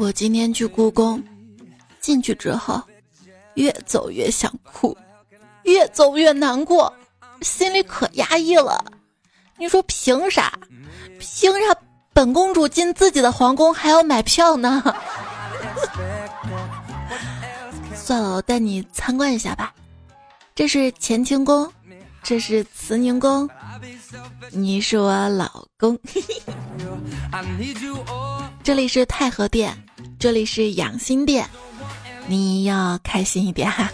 我今天去故宫，进去之后，越走越想哭，越走越难过，心里可压抑了。你说凭啥？凭啥本公主进自己的皇宫还要买票呢？算了，我带你参观一下吧。这是乾清宫，这是慈宁宫，你是我老公。这里是太和殿，这里是养心殿，你要开心一点哈。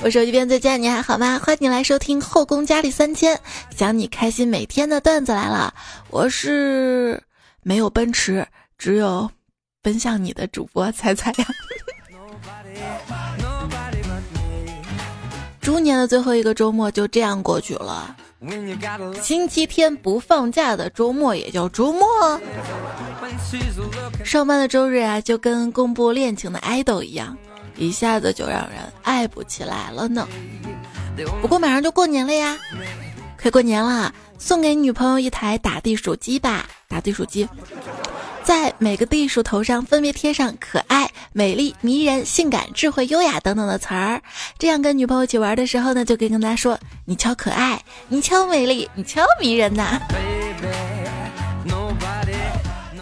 我手机边再见，你还好吗？欢迎你来收听《后宫佳丽三千》，想你开心每天的段子来了。我是没有奔驰，只有奔向你的主播彩彩呀。猪年的最后一个周末就这样过去了，星期天不放假的周末也叫周末。上班的周日啊，就跟公布恋情的爱豆一样。一下子就让人爱不起来了呢。不过马上就过年了呀，快过年了，送给女朋友一台打地鼠机吧。打地鼠机，在每个地鼠头上分别贴上可爱、美丽、迷人、性感、智慧、优雅等等的词儿。这样跟女朋友一起玩的时候呢，就可以跟她说：“你敲可爱，你敲美丽，你敲迷人呐。”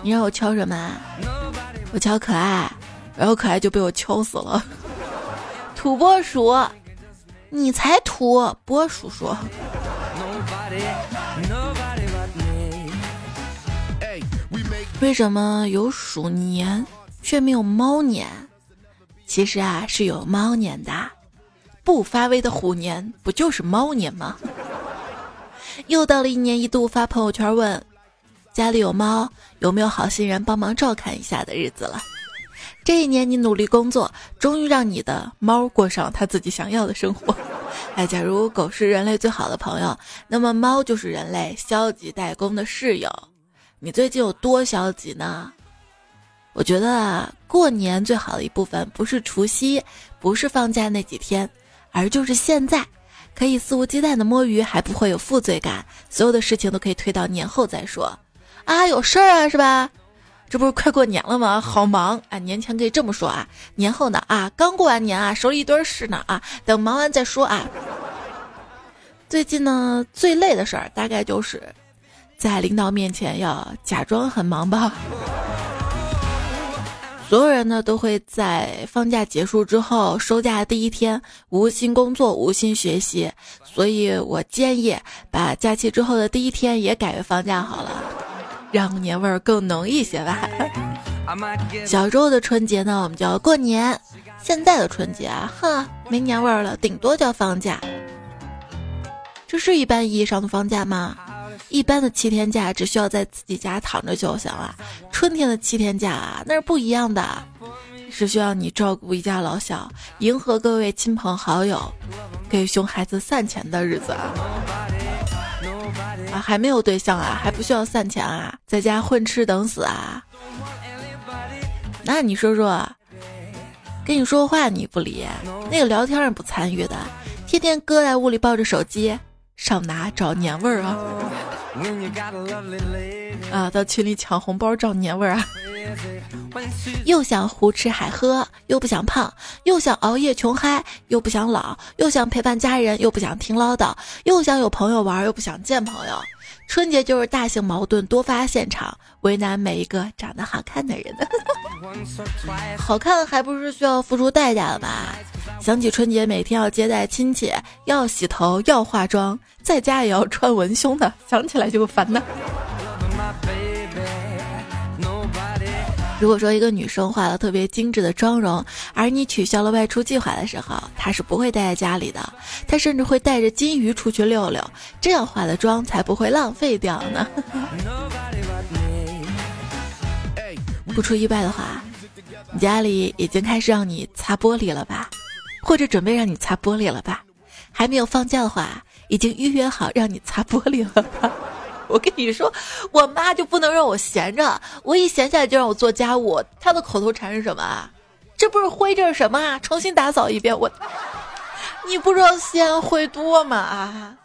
你让我敲什么？我敲可爱。然后可爱就被我敲死了。土拨鼠，你才土！拨鼠说，为什么有鼠年却没有猫年？其实啊，是有猫年的。不发威的虎年不就是猫年吗？又到了一年一度发朋友圈问家里有猫有没有好心人帮忙照看一下的日子了。这一年你努力工作，终于让你的猫过上它自己想要的生活。哎，假如狗是人类最好的朋友，那么猫就是人类消极怠工的室友。你最近有多消极呢？我觉得过年最好的一部分不是除夕，不是放假那几天，而就是现在，可以肆无忌惮的摸鱼，还不会有负罪感，所有的事情都可以推到年后再说。啊，有事儿啊，是吧？这不是快过年了吗？好忙啊！年前可以这么说啊，年后呢啊，刚过完年啊，手里一堆事呢啊，等忙完再说啊。最近呢，最累的事儿大概就是在领导面前要假装很忙吧。所有人呢都会在放假结束之后，收假第一天无心工作、无心学习，所以我建议把假期之后的第一天也改为放假好了。让年味儿更浓一些吧。小时候的春节呢，我们叫过年；现在的春节啊，哼，没年味儿了，顶多叫放假。这是一般意义上的放假吗？一般的七天假只需要在自己家躺着就行了。春天的七天假啊，那是不一样的，是需要你照顾一家老小，迎合各位亲朋好友，给熊孩子散钱的日子啊。啊，还没有对象啊，还不需要散钱啊，在家混吃等死啊？那你说说，跟你说话你不理，那个聊天也不参与的，天天搁在屋里抱着手机，上哪找年味儿啊？啊，到群里抢红包找年味儿啊？又想胡吃海喝，又不想胖；又想熬夜穷嗨，又不想老；又想陪伴家人，又不想听唠叨；又想有朋友玩，又不想见朋友。春节就是大型矛盾多发现场，为难每一个长得好看的人。好看还不是需要付出代价的吧？想起春节每天要接待亲戚，要洗头，要化妆，在家也要穿文胸的，想起来就烦呢。如果说一个女生化了特别精致的妆容，而你取消了外出计划的时候，她是不会待在家里的，她甚至会带着金鱼出去溜溜，这样化的妆才不会浪费掉呢。不出意外的话，你家里已经开始让你擦玻璃了吧，或者准备让你擦玻璃了吧？还没有放假的话，已经预约好让你擦玻璃了吧？我跟你说，我妈就不能让我闲着，我一闲下来就让我做家务。她的口头禅是什么啊？这不是灰，这是什么啊？重新打扫一遍。我，你不知道西安灰多吗？啊，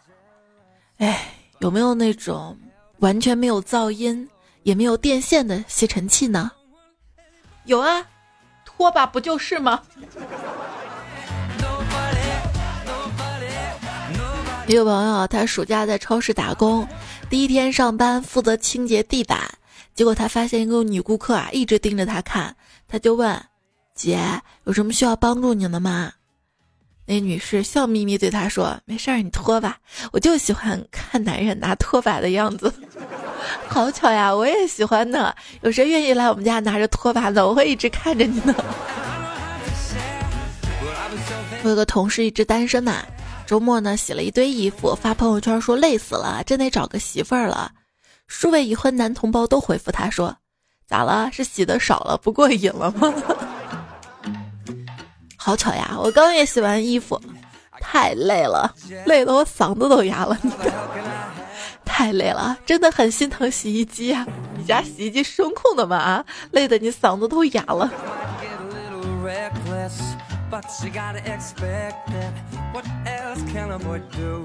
哎，有没有那种完全没有噪音也没有电线的吸尘器呢？有啊，拖把不就是吗？一个朋友，他暑假在超市打工，第一天上班负责清洁地板，结果他发现一个女顾客啊，一直盯着他看，他就问：“姐，有什么需要帮助你的吗？”那女士笑眯眯对他说：“没事儿，你拖吧，我就喜欢看男人拿拖把的样子。”好巧呀，我也喜欢呢。有谁愿意来我们家拿着拖把的？我会一直看着你呢。我有个同事一直单身嘛。周末呢，洗了一堆衣服，发朋友圈说累死了，真得找个媳妇儿了。数位已婚男同胞都回复他说：“咋了？是洗的少了，不过瘾了吗？” 好巧呀，我刚也洗完衣服，太累了，累得我嗓子都哑了。太累了，真的很心疼洗衣机啊！你家洗衣机声控的吗？啊，累得你嗓子都哑了。But she gotta expect that what else can I do？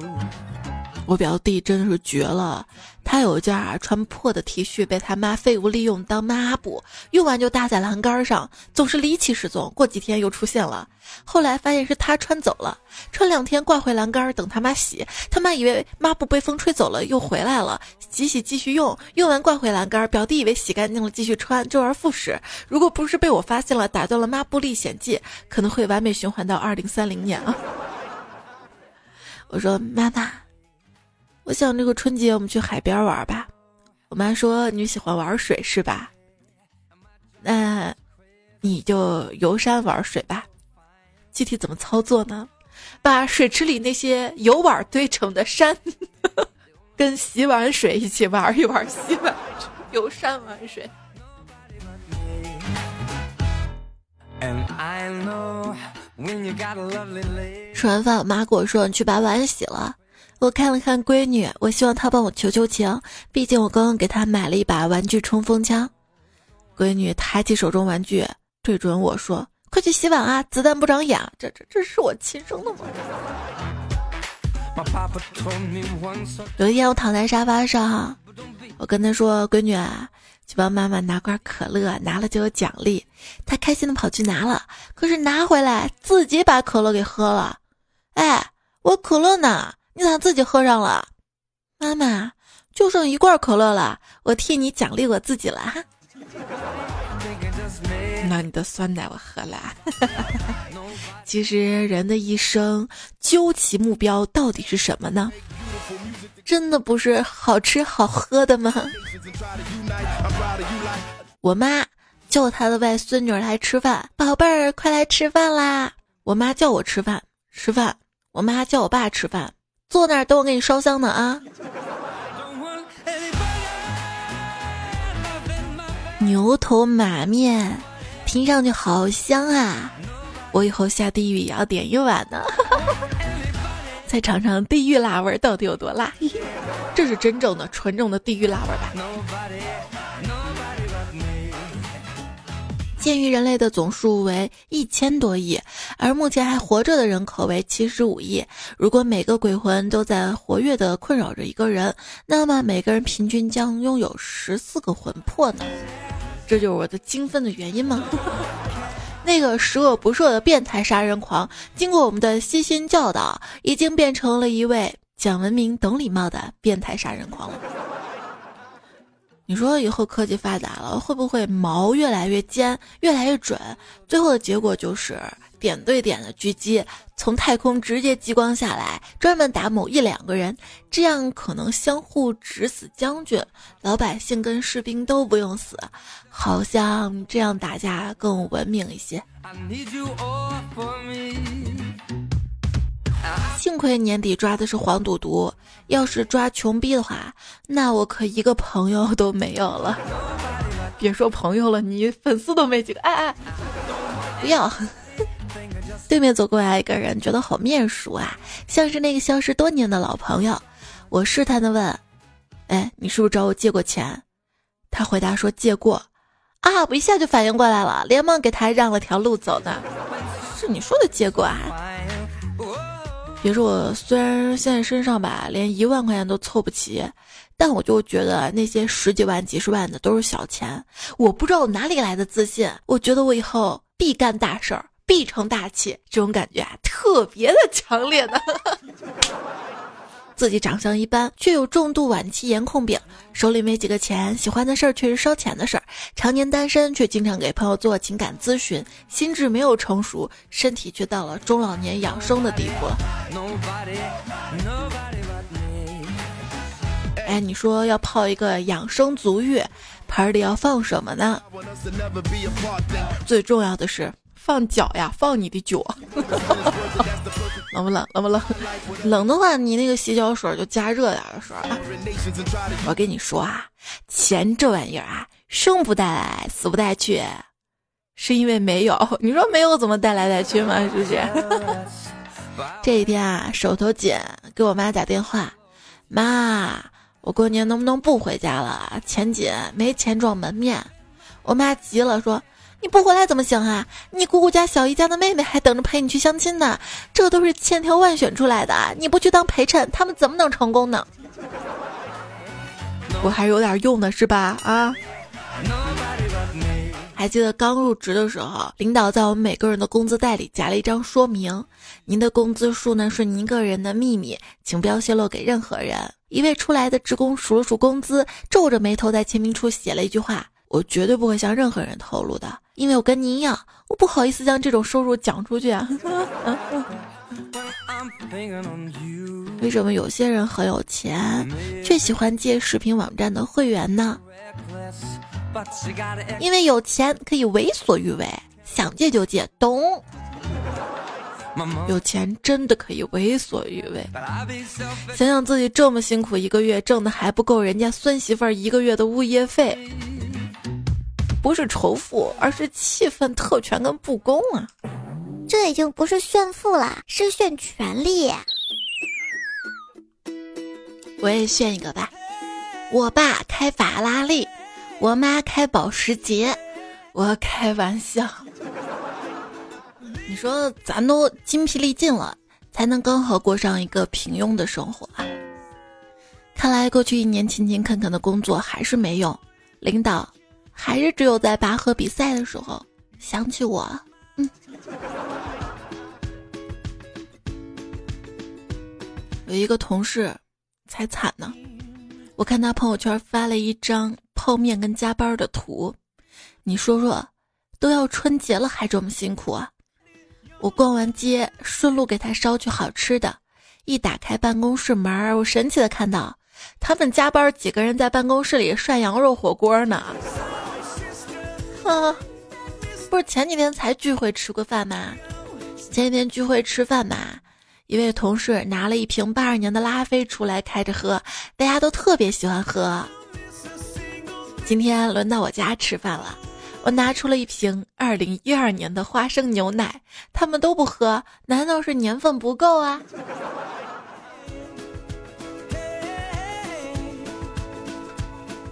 我表弟真的是绝了。他有一件啊穿破的 T 恤被他妈废物利用当抹布，用完就搭在栏杆上，总是离奇失踪。过几天又出现了，后来发现是他穿走了，穿两天挂回栏杆等他妈洗，他妈以为抹布被风吹走了又回来了，洗洗继续用，用完挂回栏杆，表弟以为洗干净了继续穿，周而复始。如果不是被我发现了，打断了抹布历险记，可能会完美循环到二零三零年啊。我说妈妈。我想这个春节我们去海边玩吧。我妈说你喜欢玩水是吧？那你就游山玩水吧。具体怎么操作呢？把水池里那些油碗堆成的山，跟洗碗水一起玩一玩，洗碗游山玩水。吃完饭，我妈跟我说你去把碗洗了。我看了看闺女，我希望她帮我求求情，毕竟我刚刚给她买了一把玩具冲锋枪。闺女抬起手中玩具，对准我说：“快去洗碗啊，子弹不长眼。”这这这是我亲生的吗？有一天我躺在沙发上，我跟她说：“闺女啊，去帮妈妈拿罐可乐，拿了就有奖励。”她开心的跑去拿了，可是拿回来自己把可乐给喝了。哎，我可乐呢？你咋自己喝上了？妈妈，就剩一罐可乐了，我替你奖励我自己了哈。那你的酸奶我喝了。其实人的一生究其目标到底是什么呢？真的不是好吃好喝的吗？我妈叫她的外孙女来吃饭，宝贝儿，快来吃饭啦！我妈叫我吃饭，吃饭。我妈叫我爸吃饭。坐那儿等我给你烧香呢啊！牛头马面，听上去好香啊！我以后下地狱也要点一碗呢。再尝尝地狱辣味到底有多辣？这是真正的纯正的地狱辣味吧？鉴于人类的总数为一千多亿，而目前还活着的人口为七十五亿，如果每个鬼魂都在活跃的困扰着一个人，那么每个人平均将拥有十四个魂魄呢？这就是我的精分的原因吗？那个十恶不赦的变态杀人狂，经过我们的悉心教导，已经变成了一位讲文明、懂礼貌的变态杀人狂了。你说以后科技发达了，会不会矛越来越尖，越来越准？最后的结果就是点对点的狙击，从太空直接激光下来，专门打某一两个人，这样可能相互指死将军，老百姓跟士兵都不用死，好像这样打架更文明一些 need you all for me。幸亏年底抓的是黄赌毒，要是抓穷逼的话，那我可一个朋友都没有了。别说朋友了，你粉丝都没几个。哎哎，不要！对面走过来一个人，觉得好面熟啊，像是那个消失多年的老朋友。我试探的问：“哎，你是不是找我借过钱？”他回答说：“借过。”啊，我一下就反应过来了，连忙给他让了条路走呢。是你说的借过啊？比如说我虽然现在身上吧连一万块钱都凑不齐，但我就觉得那些十几万、几十万的都是小钱。我不知道我哪里来的自信，我觉得我以后必干大事儿，必成大器，这种感觉啊特别的强烈的。自己长相一般，却有重度晚期颜控病，手里没几个钱，喜欢的事儿却是烧钱的事儿，常年单身，却经常给朋友做情感咨询，心智没有成熟，身体却到了中老年养生的地步了。哎，你说要泡一个养生足浴，盆里要放什么呢？最重要的是。放脚呀，放你的脚，冷不冷？冷不冷？冷的话，你那个洗脚水就加热点的水。我跟你说啊，钱这玩意儿啊，生不带来，死不带去，是因为没有。你说没有怎么带来带去嘛？是不是？这一天啊，手头紧，给我妈打电话，妈，我过年能不能不回家了？钱紧，没钱装门面。我妈急了，说。你不回来怎么行啊？你姑姑家小姨家的妹妹还等着陪你去相亲呢，这都是千挑万选出来的，你不去当陪衬，他们怎么能成功呢？我还是有点用的是吧？啊！还记得刚入职的时候，领导在我们每个人的工资袋里夹了一张说明：您的工资数呢是您个人的秘密，请不要泄露给任何人。一位出来的职工数了数工资，皱着眉头在签名处写了一句话。我绝对不会向任何人透露的，因为我跟您一样，我不好意思将这种收入讲出去啊。为什么有些人很有钱，却喜欢借视频网站的会员呢？因为有钱可以为所欲为，想借就借，懂？有钱真的可以为所欲为。想想自己这么辛苦，一个月挣的还不够人家孙媳妇儿一个月的物业费。不是仇富，而是气愤特权跟不公啊！这已经不是炫富了，是炫权力。我也炫一个吧。我爸开法拉利，我妈开保时捷，我开玩笑。你说咱都精疲力尽了，才能刚好过上一个平庸的生活啊！看来过去一年勤勤恳恳的工作还是没用，领导。还是只有在拔河比赛的时候想起我。嗯，有一个同事才惨呢，我看他朋友圈发了一张泡面跟加班的图，你说说，都要春节了还这么辛苦啊？我逛完街，顺路给他捎去好吃的，一打开办公室门，我神奇的看到他们加班几个人在办公室里涮羊肉火锅呢。啊，不是前几天才聚会吃过饭吗？前几天聚会吃饭嘛，一位同事拿了一瓶八二年的拉菲出来开着喝，大家都特别喜欢喝。今天轮到我家吃饭了，我拿出了一瓶二零一二年的花生牛奶，他们都不喝，难道是年份不够啊？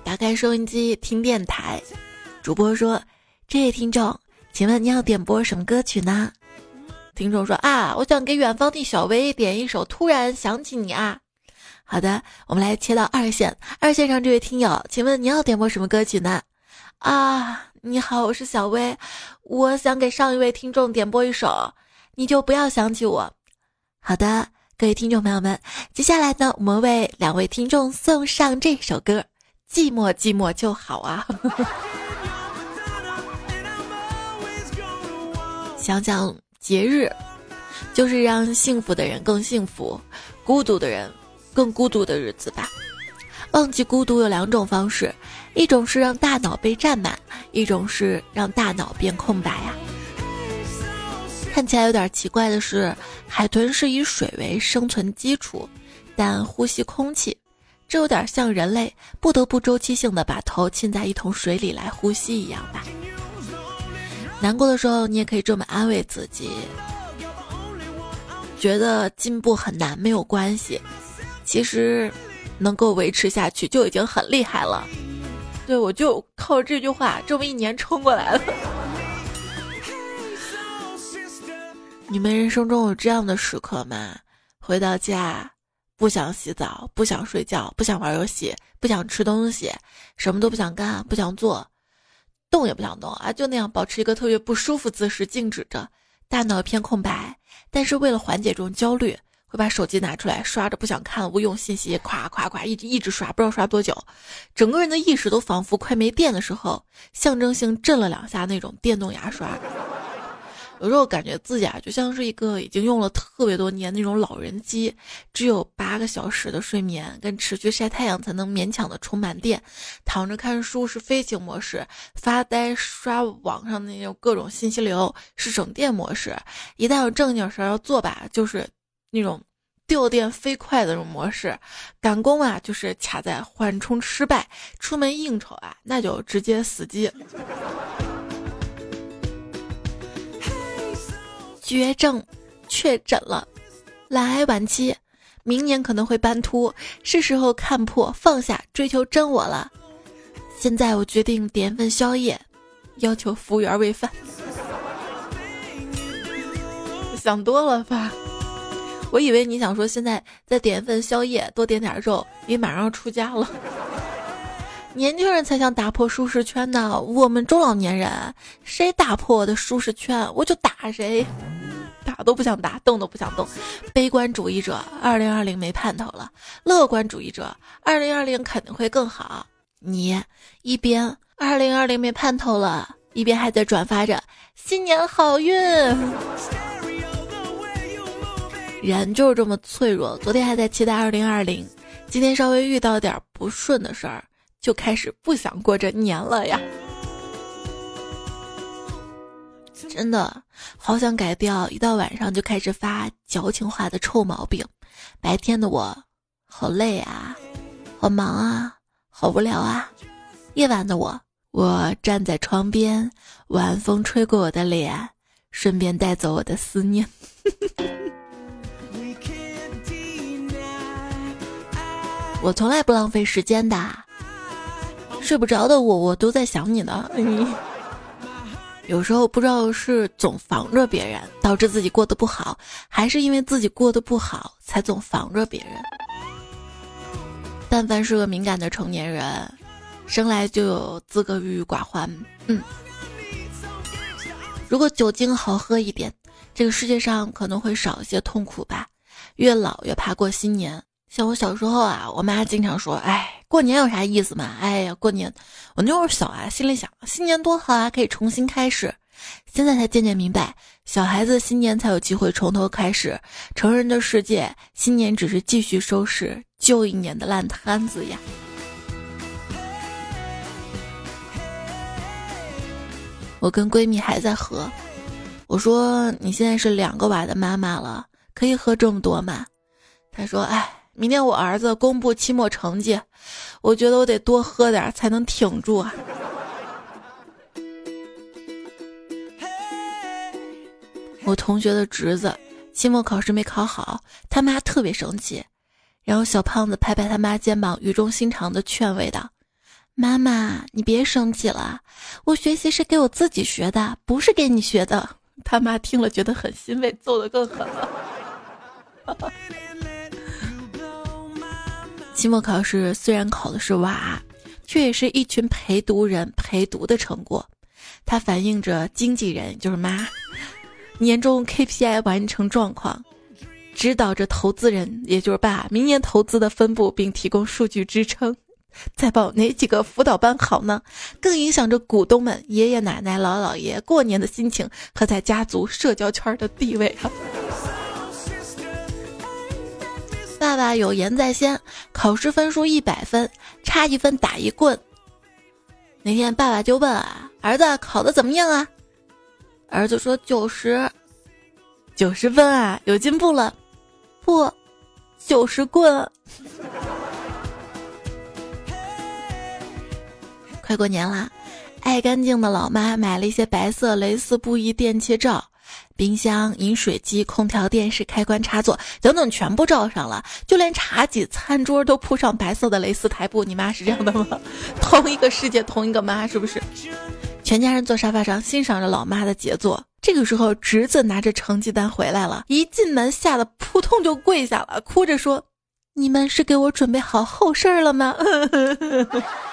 打开收音机听电台。主播说：“这位听众，请问你要点播什么歌曲呢？”听众说：“啊，我想给远方的小薇点一首《突然想起你》啊。”好的，我们来切到二线，二线上这位听友，请问你要点播什么歌曲呢？啊，你好，我是小薇，我想给上一位听众点播一首《你就不要想起我》。好的，各位听众朋友们，接下来呢，我们为两位听众送上这首歌，《寂寞寂寞就好》啊。讲讲节日，就是让幸福的人更幸福，孤独的人更孤独的日子吧。忘记孤独有两种方式，一种是让大脑被占满，一种是让大脑变空白呀。看起来有点奇怪的是，海豚是以水为生存基础，但呼吸空气，这有点像人类不得不周期性的把头浸在一桶水里来呼吸一样吧。难过的时候，你也可以这么安慰自己：觉得进步很难，没有关系。其实，能够维持下去就已经很厉害了。对我就靠这句话，这么一年冲过来了。你们人生中有这样的时刻吗？回到家，不想洗澡，不想睡觉，不想玩游戏，不想吃东西，什么都不想干，不想做，动也不想动啊，就那样保持一个特别不舒服姿势，静止着，大脑一片空白。但是为了缓解这种焦虑，会把手机拿出来刷着不想看无用信息，夸夸夸一直一直刷，不知道刷多久，整个人的意识都仿佛快没电的时候，象征性震了两下那种电动牙刷。有时候感觉自己啊，就像是一个已经用了特别多年那种老人机，只有八个小时的睡眠，跟持续晒太阳才能勉强的充满电。躺着看书是飞行模式，发呆刷网上那种各种信息流是省电模式。一旦有正经事儿要做吧，就是那种掉电飞快的那种模式。赶工啊，就是卡在缓冲失败。出门应酬啊，那就直接死机。绝症确诊了，懒癌晚期，明年可能会斑秃，是时候看破放下追求真我了。现在我决定点份宵夜，要求服务员喂饭。想多了吧？我以为你想说现在再点一份宵夜，多点点肉，你马上要出家了。年轻人才想打破舒适圈呢，我们中老年人，谁打破我的舒适圈，我就打谁。打都不想打，动都不想动。悲观主义者，二零二零没盼头了。乐观主义者，二零二零肯定会更好。你一边二零二零没盼头了，一边还在转发着新年好运。人就是这么脆弱。昨天还在期待二零二零，今天稍微遇到点不顺的事儿，就开始不想过这年了呀。真的好想改掉，一到晚上就开始发矫情话的臭毛病。白天的我好累啊，好忙啊，好无聊啊。夜晚的我，我站在窗边，晚风吹过我的脸，顺便带走我的思念。我从来不浪费时间的，睡不着的我，我都在想你呢。有时候不知道是总防着别人导致自己过得不好，还是因为自己过得不好才总防着别人。但凡是个敏感的成年人，生来就有资格郁郁寡欢。嗯，如果酒精好喝一点，这个世界上可能会少一些痛苦吧。越老越怕过新年。像我小时候啊，我妈经常说：“哎，过年有啥意思嘛？哎呀，过年，我那会儿小啊，心里想，新年多好啊，可以重新开始。现在才渐渐明白，小孩子新年才有机会从头开始，成人的世界，新年只是继续收拾旧一年的烂摊子呀。”我跟闺蜜还在喝，我说：“你现在是两个娃的妈妈了，可以喝这么多吗？”她说：“哎。”明天我儿子公布期末成绩，我觉得我得多喝点才能挺住啊。我同学的侄子期末考试没考好，他妈特别生气，然后小胖子拍拍他妈肩膀，语重心长的劝慰道：“妈妈，你别生气了，我学习是给我自己学的，不是给你学的。”他妈听了觉得很欣慰，揍得更狠了。期末考试虽然考的是娃，却也是一群陪读人陪读的成果。它反映着经纪人就是妈年终 KPI 完成状况，指导着投资人也就是爸明年投资的分布，并提供数据支撑。再报哪几个辅导班好呢？更影响着股东们爷爷奶奶老姥爷过年的心情和在家族社交圈的地位啊。爸爸有言在先，考试分数一百分，差一分打一棍。那天爸爸就问啊，儿子考的怎么样啊？儿子说九十，九十分啊，有进步了。不，九十棍。快过年啦，爱干净的老妈买了一些白色蕾丝布艺电器罩。冰箱、饮水机、空调、电视、开关、插座等等，全部罩上了，就连茶几、餐桌都铺上白色的蕾丝台布。你妈是这样的吗？同一个世界，同一个妈，是不是？全家人坐沙发上欣赏着老妈的杰作。这个时候，侄子拿着成绩单回来了，一进门吓得扑通就跪下了，哭着说：“你们是给我准备好后事儿了吗？”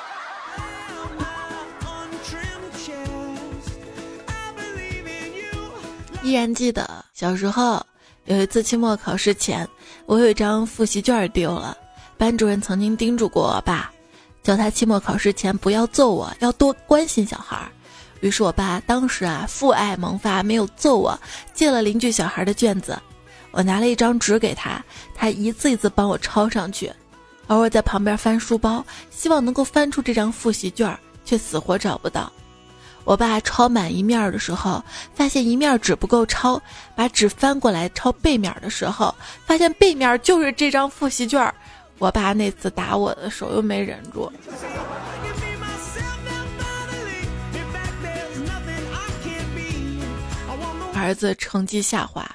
依然记得小时候有一次期末考试前，我有一张复习卷丢了。班主任曾经叮嘱过我爸，叫他期末考试前不要揍我，要多关心小孩儿。于是我爸当时啊父爱萌发，没有揍我，借了邻居小孩的卷子。我拿了一张纸给他，他一字一字帮我抄上去，而我在旁边翻书包，希望能够翻出这张复习卷，却死活找不到。我爸抄满一面的时候，发现一面纸不够抄，把纸翻过来抄背面的时候，发现背面就是这张复习卷。我爸那次打我的手又没忍住。儿子成绩下滑，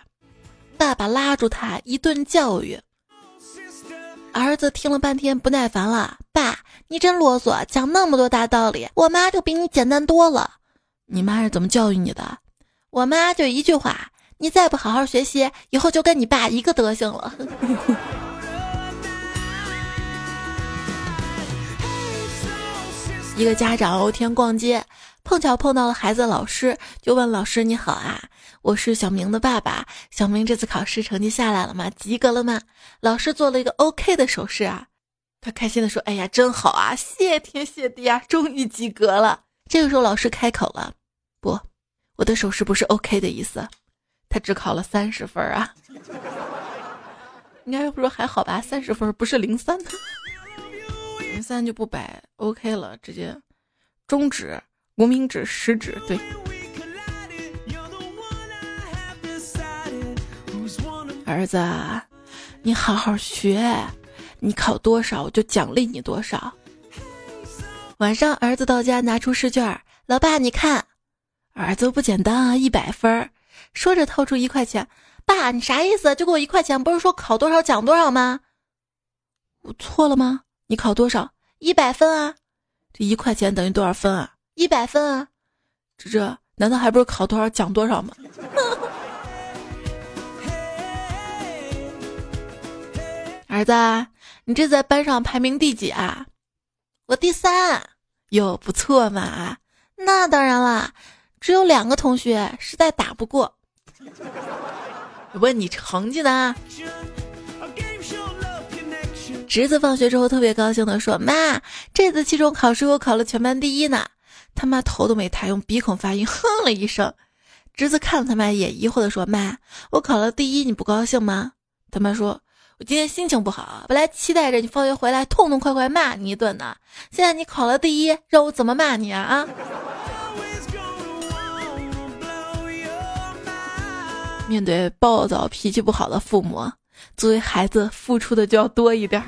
爸爸拉住他一顿教育。儿子听了半天不耐烦了：“爸，你真啰嗦，讲那么多大道理，我妈就比你简单多了。”你妈是怎么教育你的？我妈就一句话：你再不好好学习，以后就跟你爸一个德行了。一个家长有天逛街，碰巧碰到了孩子的老师，就问老师：“你好啊，我是小明的爸爸。小明这次考试成绩下来了吗？及格了吗？”老师做了一个 OK 的手势啊，他开心的说：“哎呀，真好啊，谢天谢地啊，终于及格了。”这个时候老师开口了。不，我的手势不是 OK 的意思，他只考了三十分啊。应该不说还好吧，三十分不是零三，零三就不摆 OK 了，直接中指、无名指、食指对。儿子，你好好学，你考多少我就奖励你多少。晚上，儿子到家拿出试卷，老爸你看。儿子不简单啊，一百分儿。说着掏出一块钱，爸，你啥意思？就给我一块钱，不是说考多少奖多少吗？我错了吗？你考多少？一百分啊！这一块钱等于多少分啊？一百分啊！这这难道还不是考多少奖多少吗？儿子，你这在班上排名第几啊？我第三。哟，不错嘛！那当然啦。只有两个同学，实在打不过。问你成绩呢？侄子放学之后特别高兴的说：“妈，这次期中考试我考了全班第一呢！”他妈头都没抬，用鼻孔发音，哼了一声。侄子看了他妈一眼，疑惑的说：“妈，我考了第一，你不高兴吗？”他妈说：“我今天心情不好，本来期待着你放学回来痛痛快快骂你一顿呢，现在你考了第一，让我怎么骂你啊啊！”面对暴躁、脾气不好的父母，作为孩子付出的就要多一点。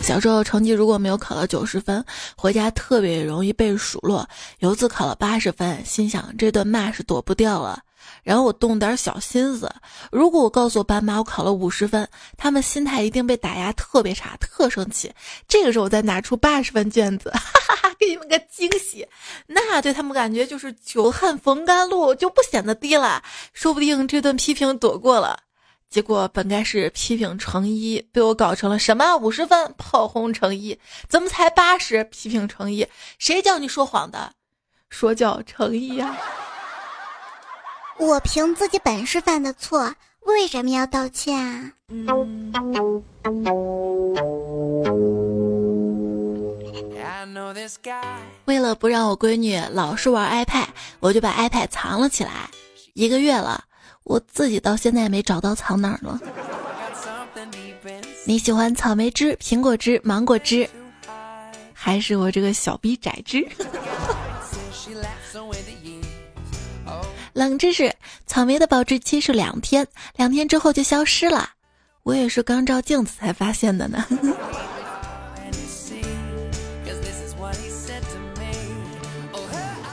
小时候成绩如果没有考到九十分，回家特别容易被数落。有次考了八十分，心想这顿骂是躲不掉了。然后我动点小心思，如果我告诉我爸妈我考了五十分，他们心态一定被打压特别差，特生气。这个时候我再拿出八十分卷子，哈哈哈，给你们个惊喜，那对他们感觉就是久旱逢甘露，就不显得低了。说不定这顿批评躲过了，结果本该是批评成一，被我搞成了什么五十分炮轰成一，怎么才八十批评成一？谁叫你说谎的？说教成一呀！我凭自己本事犯的错，为什么要道歉啊？为了不让我闺女老是玩 iPad，我就把 iPad 藏了起来。一个月了，我自己到现在没找到藏哪儿了。你喜欢草莓汁、苹果汁、芒果汁，还是我这个小逼崽汁？冷知识：草莓的保质期是两天，两天之后就消失了。我也是刚照镜子才发现的呢。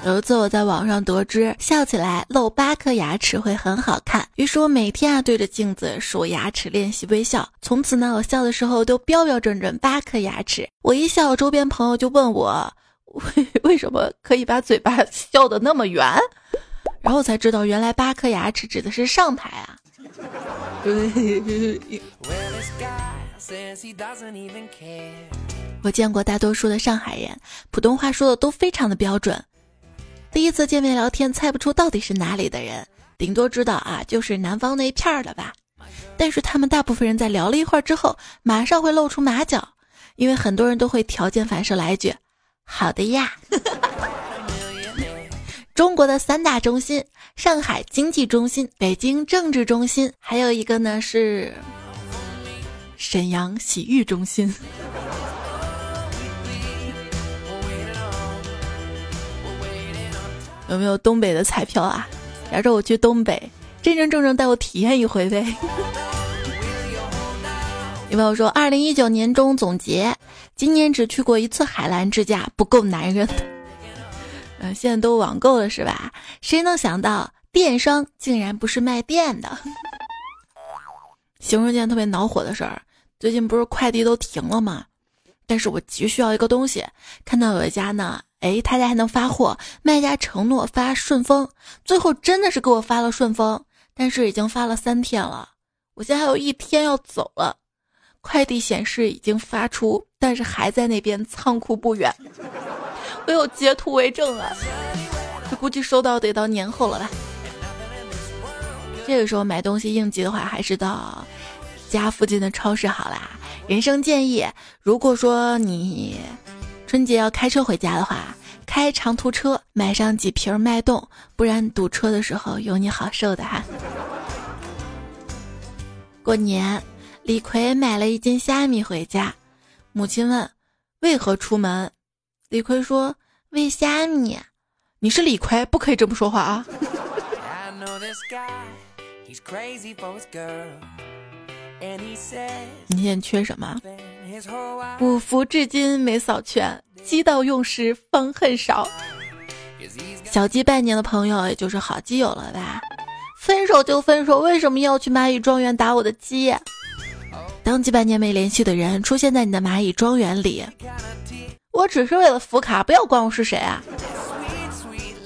有一次我在网上得知，笑起来露八颗牙齿会很好看，于是我每天啊对着镜子数牙齿练习微笑。从此呢，我笑的时候都标标准准八颗牙齿。我一笑，周边朋友就问我。为 为什么可以把嘴巴笑得那么圆？然后才知道，原来八颗牙齿指的是上排啊。我见过大多数的上海人，普通话说的都非常的标准。第一次见面聊天，猜不出到底是哪里的人，顶多知道啊，就是南方那一片儿的吧。但是他们大部分人在聊了一会儿之后，马上会露出马脚，因为很多人都会条件反射来一句：“好的呀。” 中国的三大中心：上海经济中心、北京政治中心，还有一个呢是沈阳洗浴中心。有没有东北的彩票啊？假如我去东北，真真正正带我体验一回呗。有朋友说，二零一九年终总结，今年只去过一次海澜之家，不够男人。嗯，现在都网购了是吧？谁能想到电商竟然不是卖电的？形容一件特别恼火的事儿，最近不是快递都停了吗？但是我急需要一个东西，看到有一家呢。哎，他家还能发货，卖家承诺发顺丰，最后真的是给我发了顺丰，但是已经发了三天了，我现在还有一天要走了，快递显示已经发出，但是还在那边仓库不远，我有截图为证啊，这估计收到得到年后了吧。这个时候买东西应急的话，还是到家附近的超市好啦。人生建议，如果说你。春节要开车回家的话，开长途车，买上几瓶脉动，不然堵车的时候有你好受的哈。过年，李逵买了一斤虾米回家，母亲问：“为何出门？”李逵说：“喂虾米。”你是李逵，不可以这么说话啊！你现在缺什么？五福至今没扫全。鸡到用时方恨少，小鸡拜年的朋友，也就是好基友了吧？分手就分手，为什么要去蚂蚁庄园打我的鸡？当几百年没联系的人出现在你的蚂蚁庄园里，我只是为了福卡，不要管我是谁啊！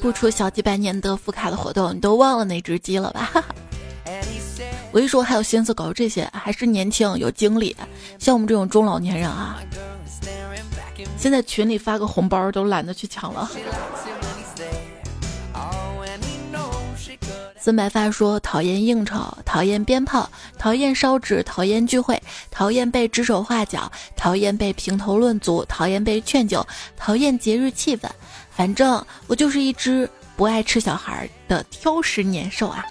不出小几百年得福卡的活动，你都忘了那只鸡了吧？我一说还有心思搞这些，还是年轻有精力，像我们这种中老年人啊。现在群里发个红包都懒得去抢了。孙白发说：“讨厌应酬，讨厌鞭炮，讨厌烧纸，讨厌聚会，讨厌被指手画脚，讨厌被评头论足，讨厌被劝酒，讨厌节日气氛。反正我就是一只不爱吃小孩的挑食年兽啊！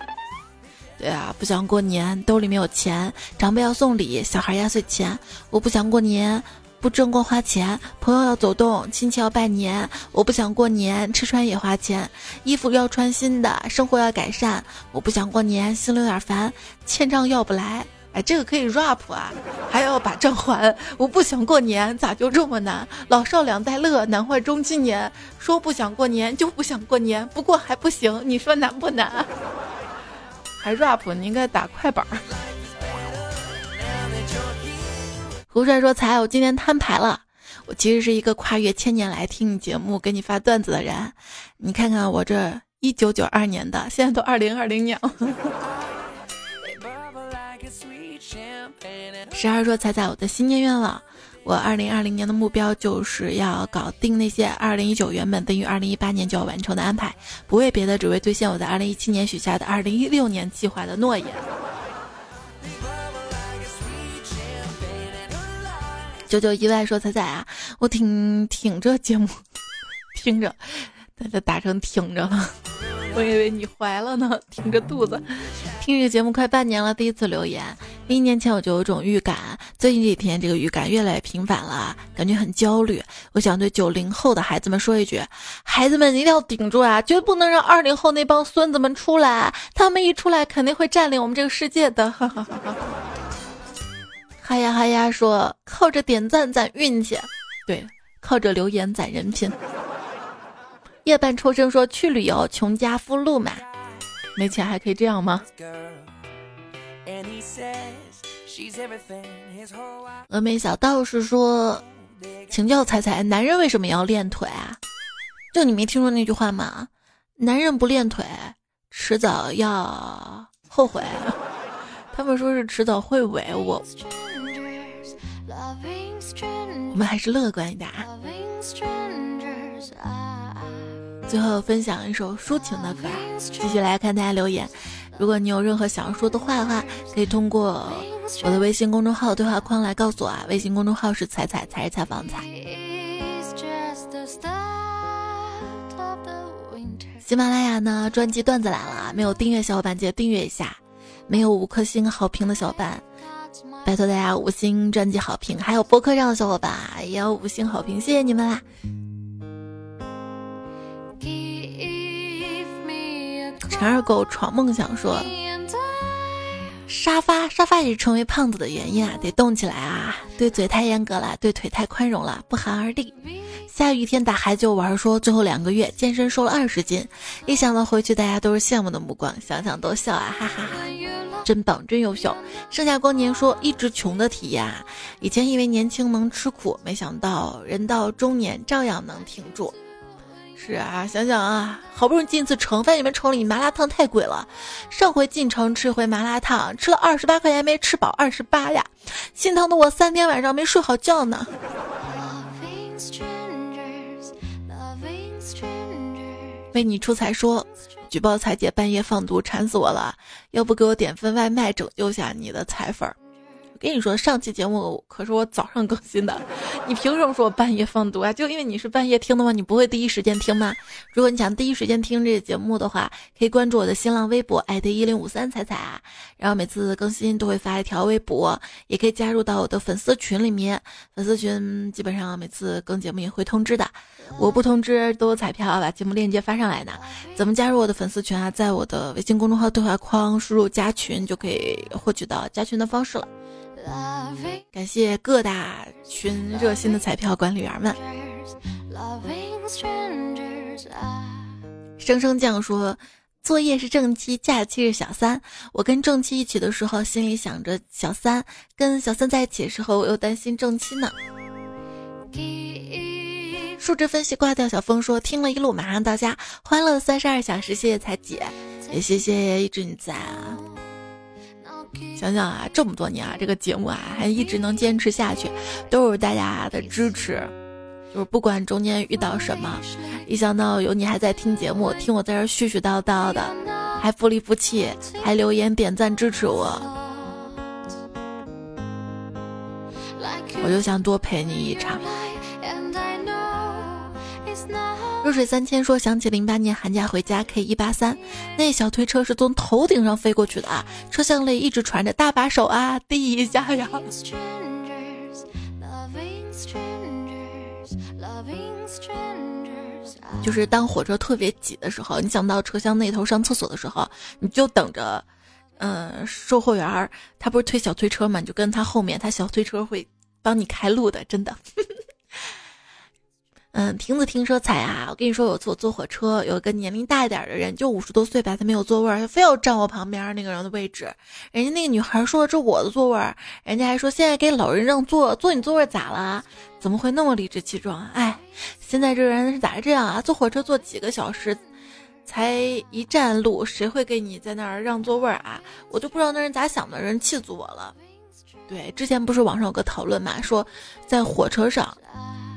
对啊，不想过年，兜里没有钱，长辈要送礼，小孩压岁钱，我不想过年。”不挣光花钱，朋友要走动，亲戚要拜年，我不想过年，吃穿也花钱，衣服要穿新的，生活要改善，我不想过年，心里有点烦，欠账要不来，哎，这个可以 rap 啊，还要把账还，我不想过年，咋就这么难？老少两代乐，难坏中青年，说不想过年就不想过年，不过还不行，你说难不难？还 rap，你应该打快板儿。胡帅说：“才，我今天摊牌了。我其实是一个跨越千年来听你节目、给你发段子的人。你看看我这一九九二年的，现在都二零二零年了。”十二说：“才才，我的新年愿望，我二零二零年的目标就是要搞定那些二零一九原本等于二零一八年就要完成的安排，不为别的，只为兑现我在二零一七年许下的二零一六年计划的诺言。”九九意外说：“彩彩啊，我挺挺着节目，听着，大家打成挺着了，我以为你怀了呢，挺着肚子，听这个节目快半年了，第一次留言。一年前我就有种预感，最近几天这个预感越来越频繁了，感觉很焦虑。我想对九零后的孩子们说一句：孩子们一定要顶住啊，绝不能让二零后那帮孙子们出来，他们一出来肯定会占领我们这个世界的。”哈哈哈哈哈呀哈呀说靠着点赞攒运气，对，靠着留言攒人品。夜半抽声说去旅游穷家富路嘛，没钱还可以这样吗？峨眉小道士说，请教彩彩，男人为什么要练腿啊？就你没听说那句话吗？男人不练腿，迟早要后悔。他们说是迟早会萎，我我们还是乐观一点啊。最后分享一首抒情的歌，继续来看大家留言。如果你有任何想要说的话的话，可以通过我的微信公众号对话框来告诉我啊。微信公众号是彩彩才是采访彩。喜马拉雅呢，专辑段子来了啊，没有订阅小伙伴记得订阅一下。没有五颗星好评的小伙伴，拜托大家五星专辑好评。还有播客上的小伙伴也要五星好评，谢谢你们啦！陈二狗闯梦想说：沙发沙发也是成为胖子的原因啊，得动起来啊！对嘴太严格了，对腿太宽容了，不寒而栗。下雨天打孩子就玩，说最后两个月健身瘦了二十斤，一想到回去大家都是羡慕的目光，想想都笑啊，哈哈哈！真棒，真优秀。盛夏光年说一直穷的体验啊，以前以为年轻能吃苦，没想到人到中年照样能挺住。是啊，想想啊，好不容易进次城，发现你们城里麻辣烫太贵了。上回进城吃回麻辣烫，吃了二十八块钱没吃饱，二十八呀，心疼的我三天晚上没睡好觉呢。为你出彩说，举报彩姐半夜放毒，馋死我了！要不给我点份外卖，拯救下你的彩粉儿。跟你说，上期节目可是我早上更新的，你凭什么说我半夜放毒啊？就因为你是半夜听的吗？你不会第一时间听吗？如果你想第一时间听这个节目的话，可以关注我的新浪微博艾特一零五三彩彩啊，然后每次更新都会发一条微博，也可以加入到我的粉丝群里面，粉丝群基本上每次更节目也会通知的，我不通知都有彩票把节目链接发上来呢。怎么加入我的粉丝群啊？在我的微信公众号对话框输入加群就可以获取到加群的方式了。感谢各大群热心的彩票管理员们。生生酱说，作业是正七，假期是小三。我跟正七一起的时候，心里想着小三；跟小三在一起的时候，我又担心正七呢。数值分析挂掉。小峰说，听了一路，马上到家，欢乐三十二小时。谢谢彩姐，也谢谢一直你在啊。想想啊，这么多年啊，这个节目啊还一直能坚持下去，都是大家的支持。就是不管中间遇到什么，一想到有你还在听节目，听我在这絮絮叨叨的，还不离不弃，还留言点赞支持我，我就想多陪你一场。弱水三千说想起零八年寒假回家 K 一八三，那小推车是从头顶上飞过去的啊，车厢里一直传着大把手啊，滴一下呀。就是当火车特别挤的时候，你想到车厢那头上厕所的时候，你就等着，嗯，售货员儿他不是推小推车嘛，你就跟他后面，他小推车会帮你开路的，真的。嗯，亭子听说踩啊，我跟你说，有次我坐火车，有个年龄大一点的人，就五十多岁吧，他没有座位，他非要占我旁边那个人的位置。人家那个女孩说这我的座位，人家还说现在给老人让座，坐你座位咋了？怎么会那么理直气壮？哎，现在这人是咋这样啊？坐火车坐几个小时，才一站路，谁会给你在那儿让座位啊？我就不知道那人咋想的，人气死我了。对，之前不是网上有个讨论嘛，说在火车上。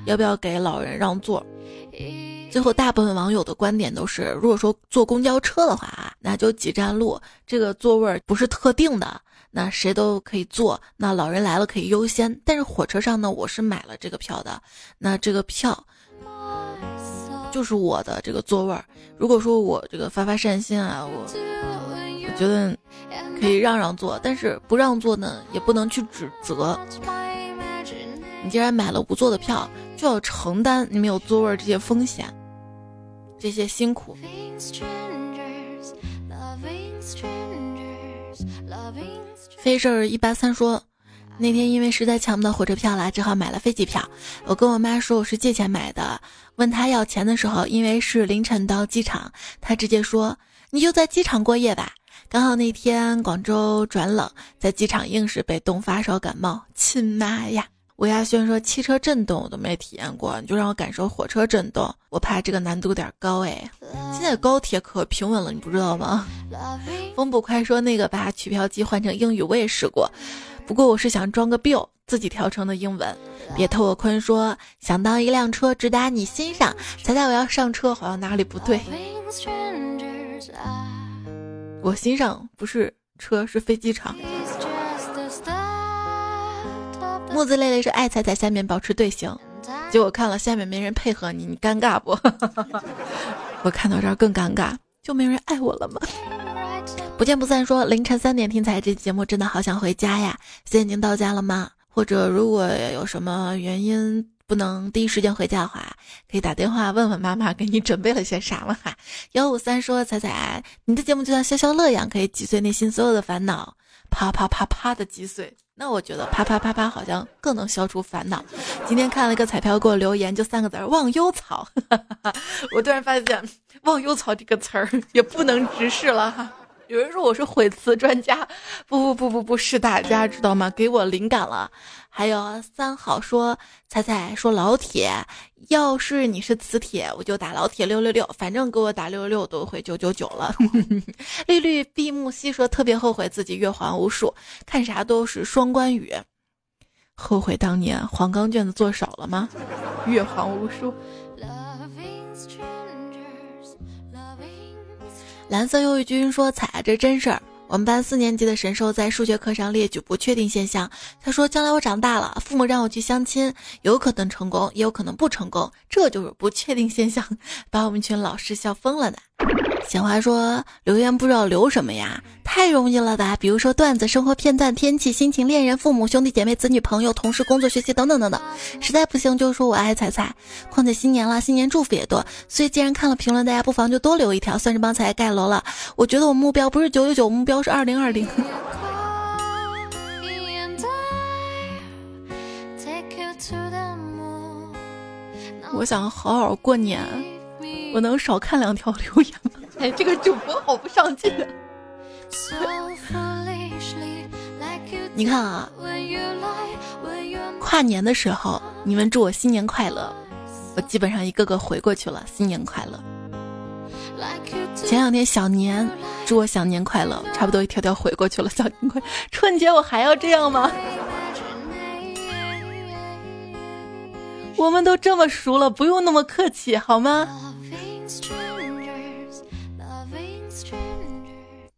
要不要给老人让座？最后大部分网友的观点都是，如果说坐公交车的话啊，那就几站路，这个座位不是特定的，那谁都可以坐，那老人来了可以优先。但是火车上呢，我是买了这个票的，那这个票就是我的这个座位。如果说我这个发发善心啊，我我觉得可以让让座，但是不让座呢，也不能去指责。你既然买了无座的票，就要承担你没有座位这些风险，这些辛苦。飞事儿一八三说，那天因为实在抢不到火车票了，只好买了飞机票。我跟我妈说我是借钱买的，问她要钱的时候，因为是凌晨到机场，她直接说你就在机场过夜吧。刚好那天广州转冷，在机场硬是被冻发烧感冒，亲妈呀！吴亚轩说：“汽车震动我都没体验过，你就让我感受火车震动，我怕这个难度有点高哎。现在高铁可平稳了，你不知道吗？”风不快说：“那个把取票机换成英语我也试过，不过我是想装个 bill，自己调成的英文。”别偷我坤说：“想当一辆车直达你心上，猜猜我要上车，好像哪里不对。我心上不是车，是飞机场。”木子累累说：“爱彩彩，下面保持队形。”结果看了下面没人配合你，你尴尬不？我看到这儿更尴尬，就没人爱我了吗？不见不散说：“凌晨三点听彩这节目，真的好想回家呀！现在已经到家了吗？或者如果有什么原因不能第一时间回家的话，可以打电话问问妈妈给你准备了些啥了哈。”幺五三说：“彩彩，你的节目就像消消乐一样，可以击碎内心所有的烦恼，啪啪啪啪的击碎。”那我觉得啪啪啪啪好像更能消除烦恼。今天看了一个彩票给我留言，就三个字儿“忘忧草”。我突然发现“忘忧草”这个词儿也不能直视了哈。有人说我是毁词专家，不不不不不是大家知道吗？给我灵感了。还有三好说彩彩说老铁，要是你是磁铁，我就打老铁六六六，反正给我打六六六都会九九九了。绿绿闭目兮说特别后悔自己月还无数，看啥都是双关语，后悔当年黄冈卷子做少了吗？月还无数。蓝色忧郁君说：“彩，这真事儿。我们班四年级的神兽在数学课上列举不确定现象。他说，将来我长大了，父母让我去相亲，有可能成功，也有可能不成功，这就是不确定现象，把我们群老师笑疯了呢。”闲话说留言不知道留什么呀？太容易了吧？比如说段子、生活片段、天气、心情、恋人、父母、兄弟姐妹、子女、朋友、同事、工作、学习等等等等。实在不行就说我爱彩彩。况且新年了，新年祝福也多，所以既然看了评论，大家不妨就多留一条，算是帮彩彩盖楼了。我觉得我目标不是九九九，目标是二零二零。我想好好过年，我能少看两条留言吗？哎，这个主播好不上进啊！你看啊，跨年的时候你们祝我新年快乐，我基本上一个个回过去了，新年快乐。前两天小年祝我小年快乐，差不多一条条回过去了，小年快。春节我还要这样吗？我们都这么熟了，不用那么客气好吗？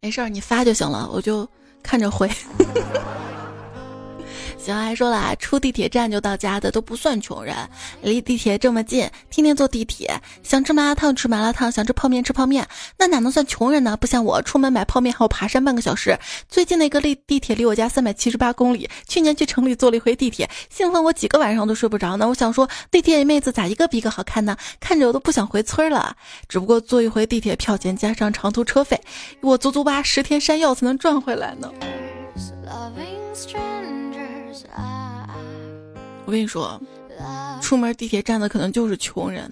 没事儿，你发就行了，我就看着回。小还说了，出地铁站就到家的都不算穷人，离地铁这么近，天天坐地铁，想吃麻辣烫吃麻辣烫，想吃泡面吃泡面，那哪能算穷人呢？不像我，出门买泡面还要爬山半个小时。最近那个离地铁离我家三百七十八公里，去年去城里坐了一回地铁，兴奋我几个晚上都睡不着呢。我想说，地铁里妹子咋一个比一个好看呢？看着我都不想回村了。只不过坐一回地铁票钱加上长途车费，我足足挖十天山药才能赚回来呢。我跟你说，出门地铁站的可能就是穷人。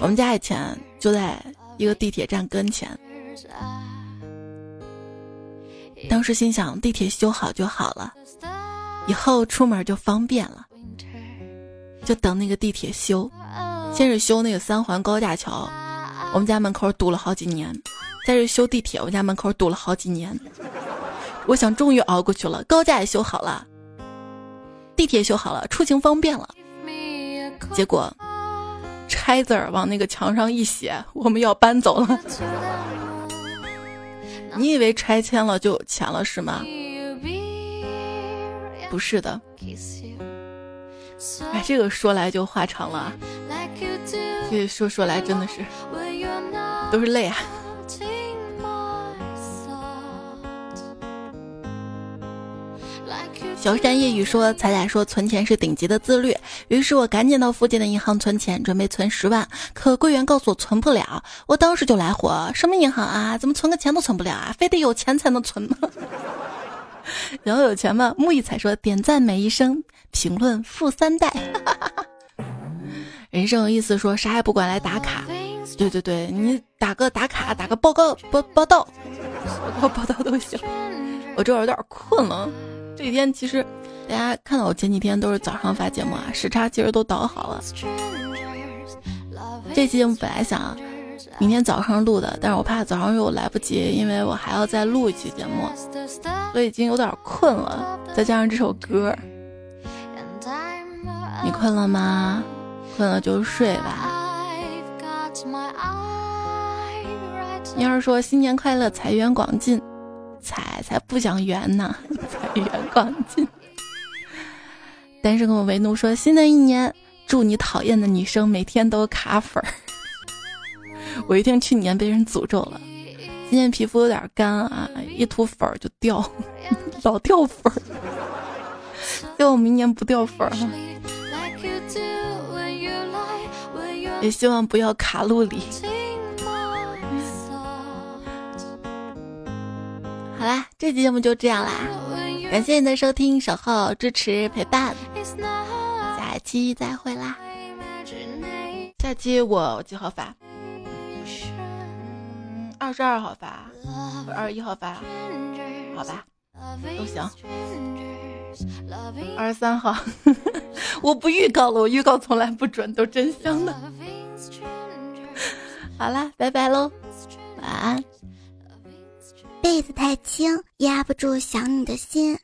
我们家以前就在一个地铁站跟前，当时心想地铁修好就好了，以后出门就方便了。就等那个地铁修，先是修那个三环高架桥，我们家门口堵了好几年；再是修地铁，我家门口堵了好几年。我想终于熬过去了，高架也修好了。地铁修好了，出行方便了。结果，拆字儿往那个墙上一写，我们要搬走了。你以为拆迁了就有钱了是吗？不是的。哎，这个说来就话长了。这说说来真的是，都是泪啊。小山夜雨说：“彩彩说存钱是顶级的自律，于是我赶紧到附近的银行存钱，准备存十万。可柜员告诉我存不了，我当时就来火：什么银行啊？怎么存个钱都存不了啊？非得有钱才能存吗？然后有钱吗？木易彩说：点赞每一声，评论富三代。人生有意思，说啥也不管来打卡。对对对，你打个打卡，打个报告报报道，报报道都行。我这会儿有点困了。”这几天其实大家看到我前几天都是早上发节目啊，时差其实都倒好了。这期节目本来想明天早上录的，但是我怕早上又来不及，因为我还要再录一期节目，我已经有点困了。再加上这首歌，你困了吗？困了就睡吧。你要是说新年快乐，财源广进，财才不想圆呢，财源广进。单身狗为奴说，新的一年祝你讨厌的女生每天都卡粉儿。我一听去年被人诅咒了，今年皮肤有点干啊，一涂粉儿就掉，老掉粉儿。希望明年不掉粉儿了，也希望不要卡路里。好啦，这期节目就这样啦，感谢你的收听、守候、支持、陪伴，下期再会啦。下期我几号发？二十二号发，二十一号发，好吧，都行。二十三号，我不预告了，我预告从来不准，都真香的。好啦，拜拜喽，晚安。被子太轻压不住想你的心。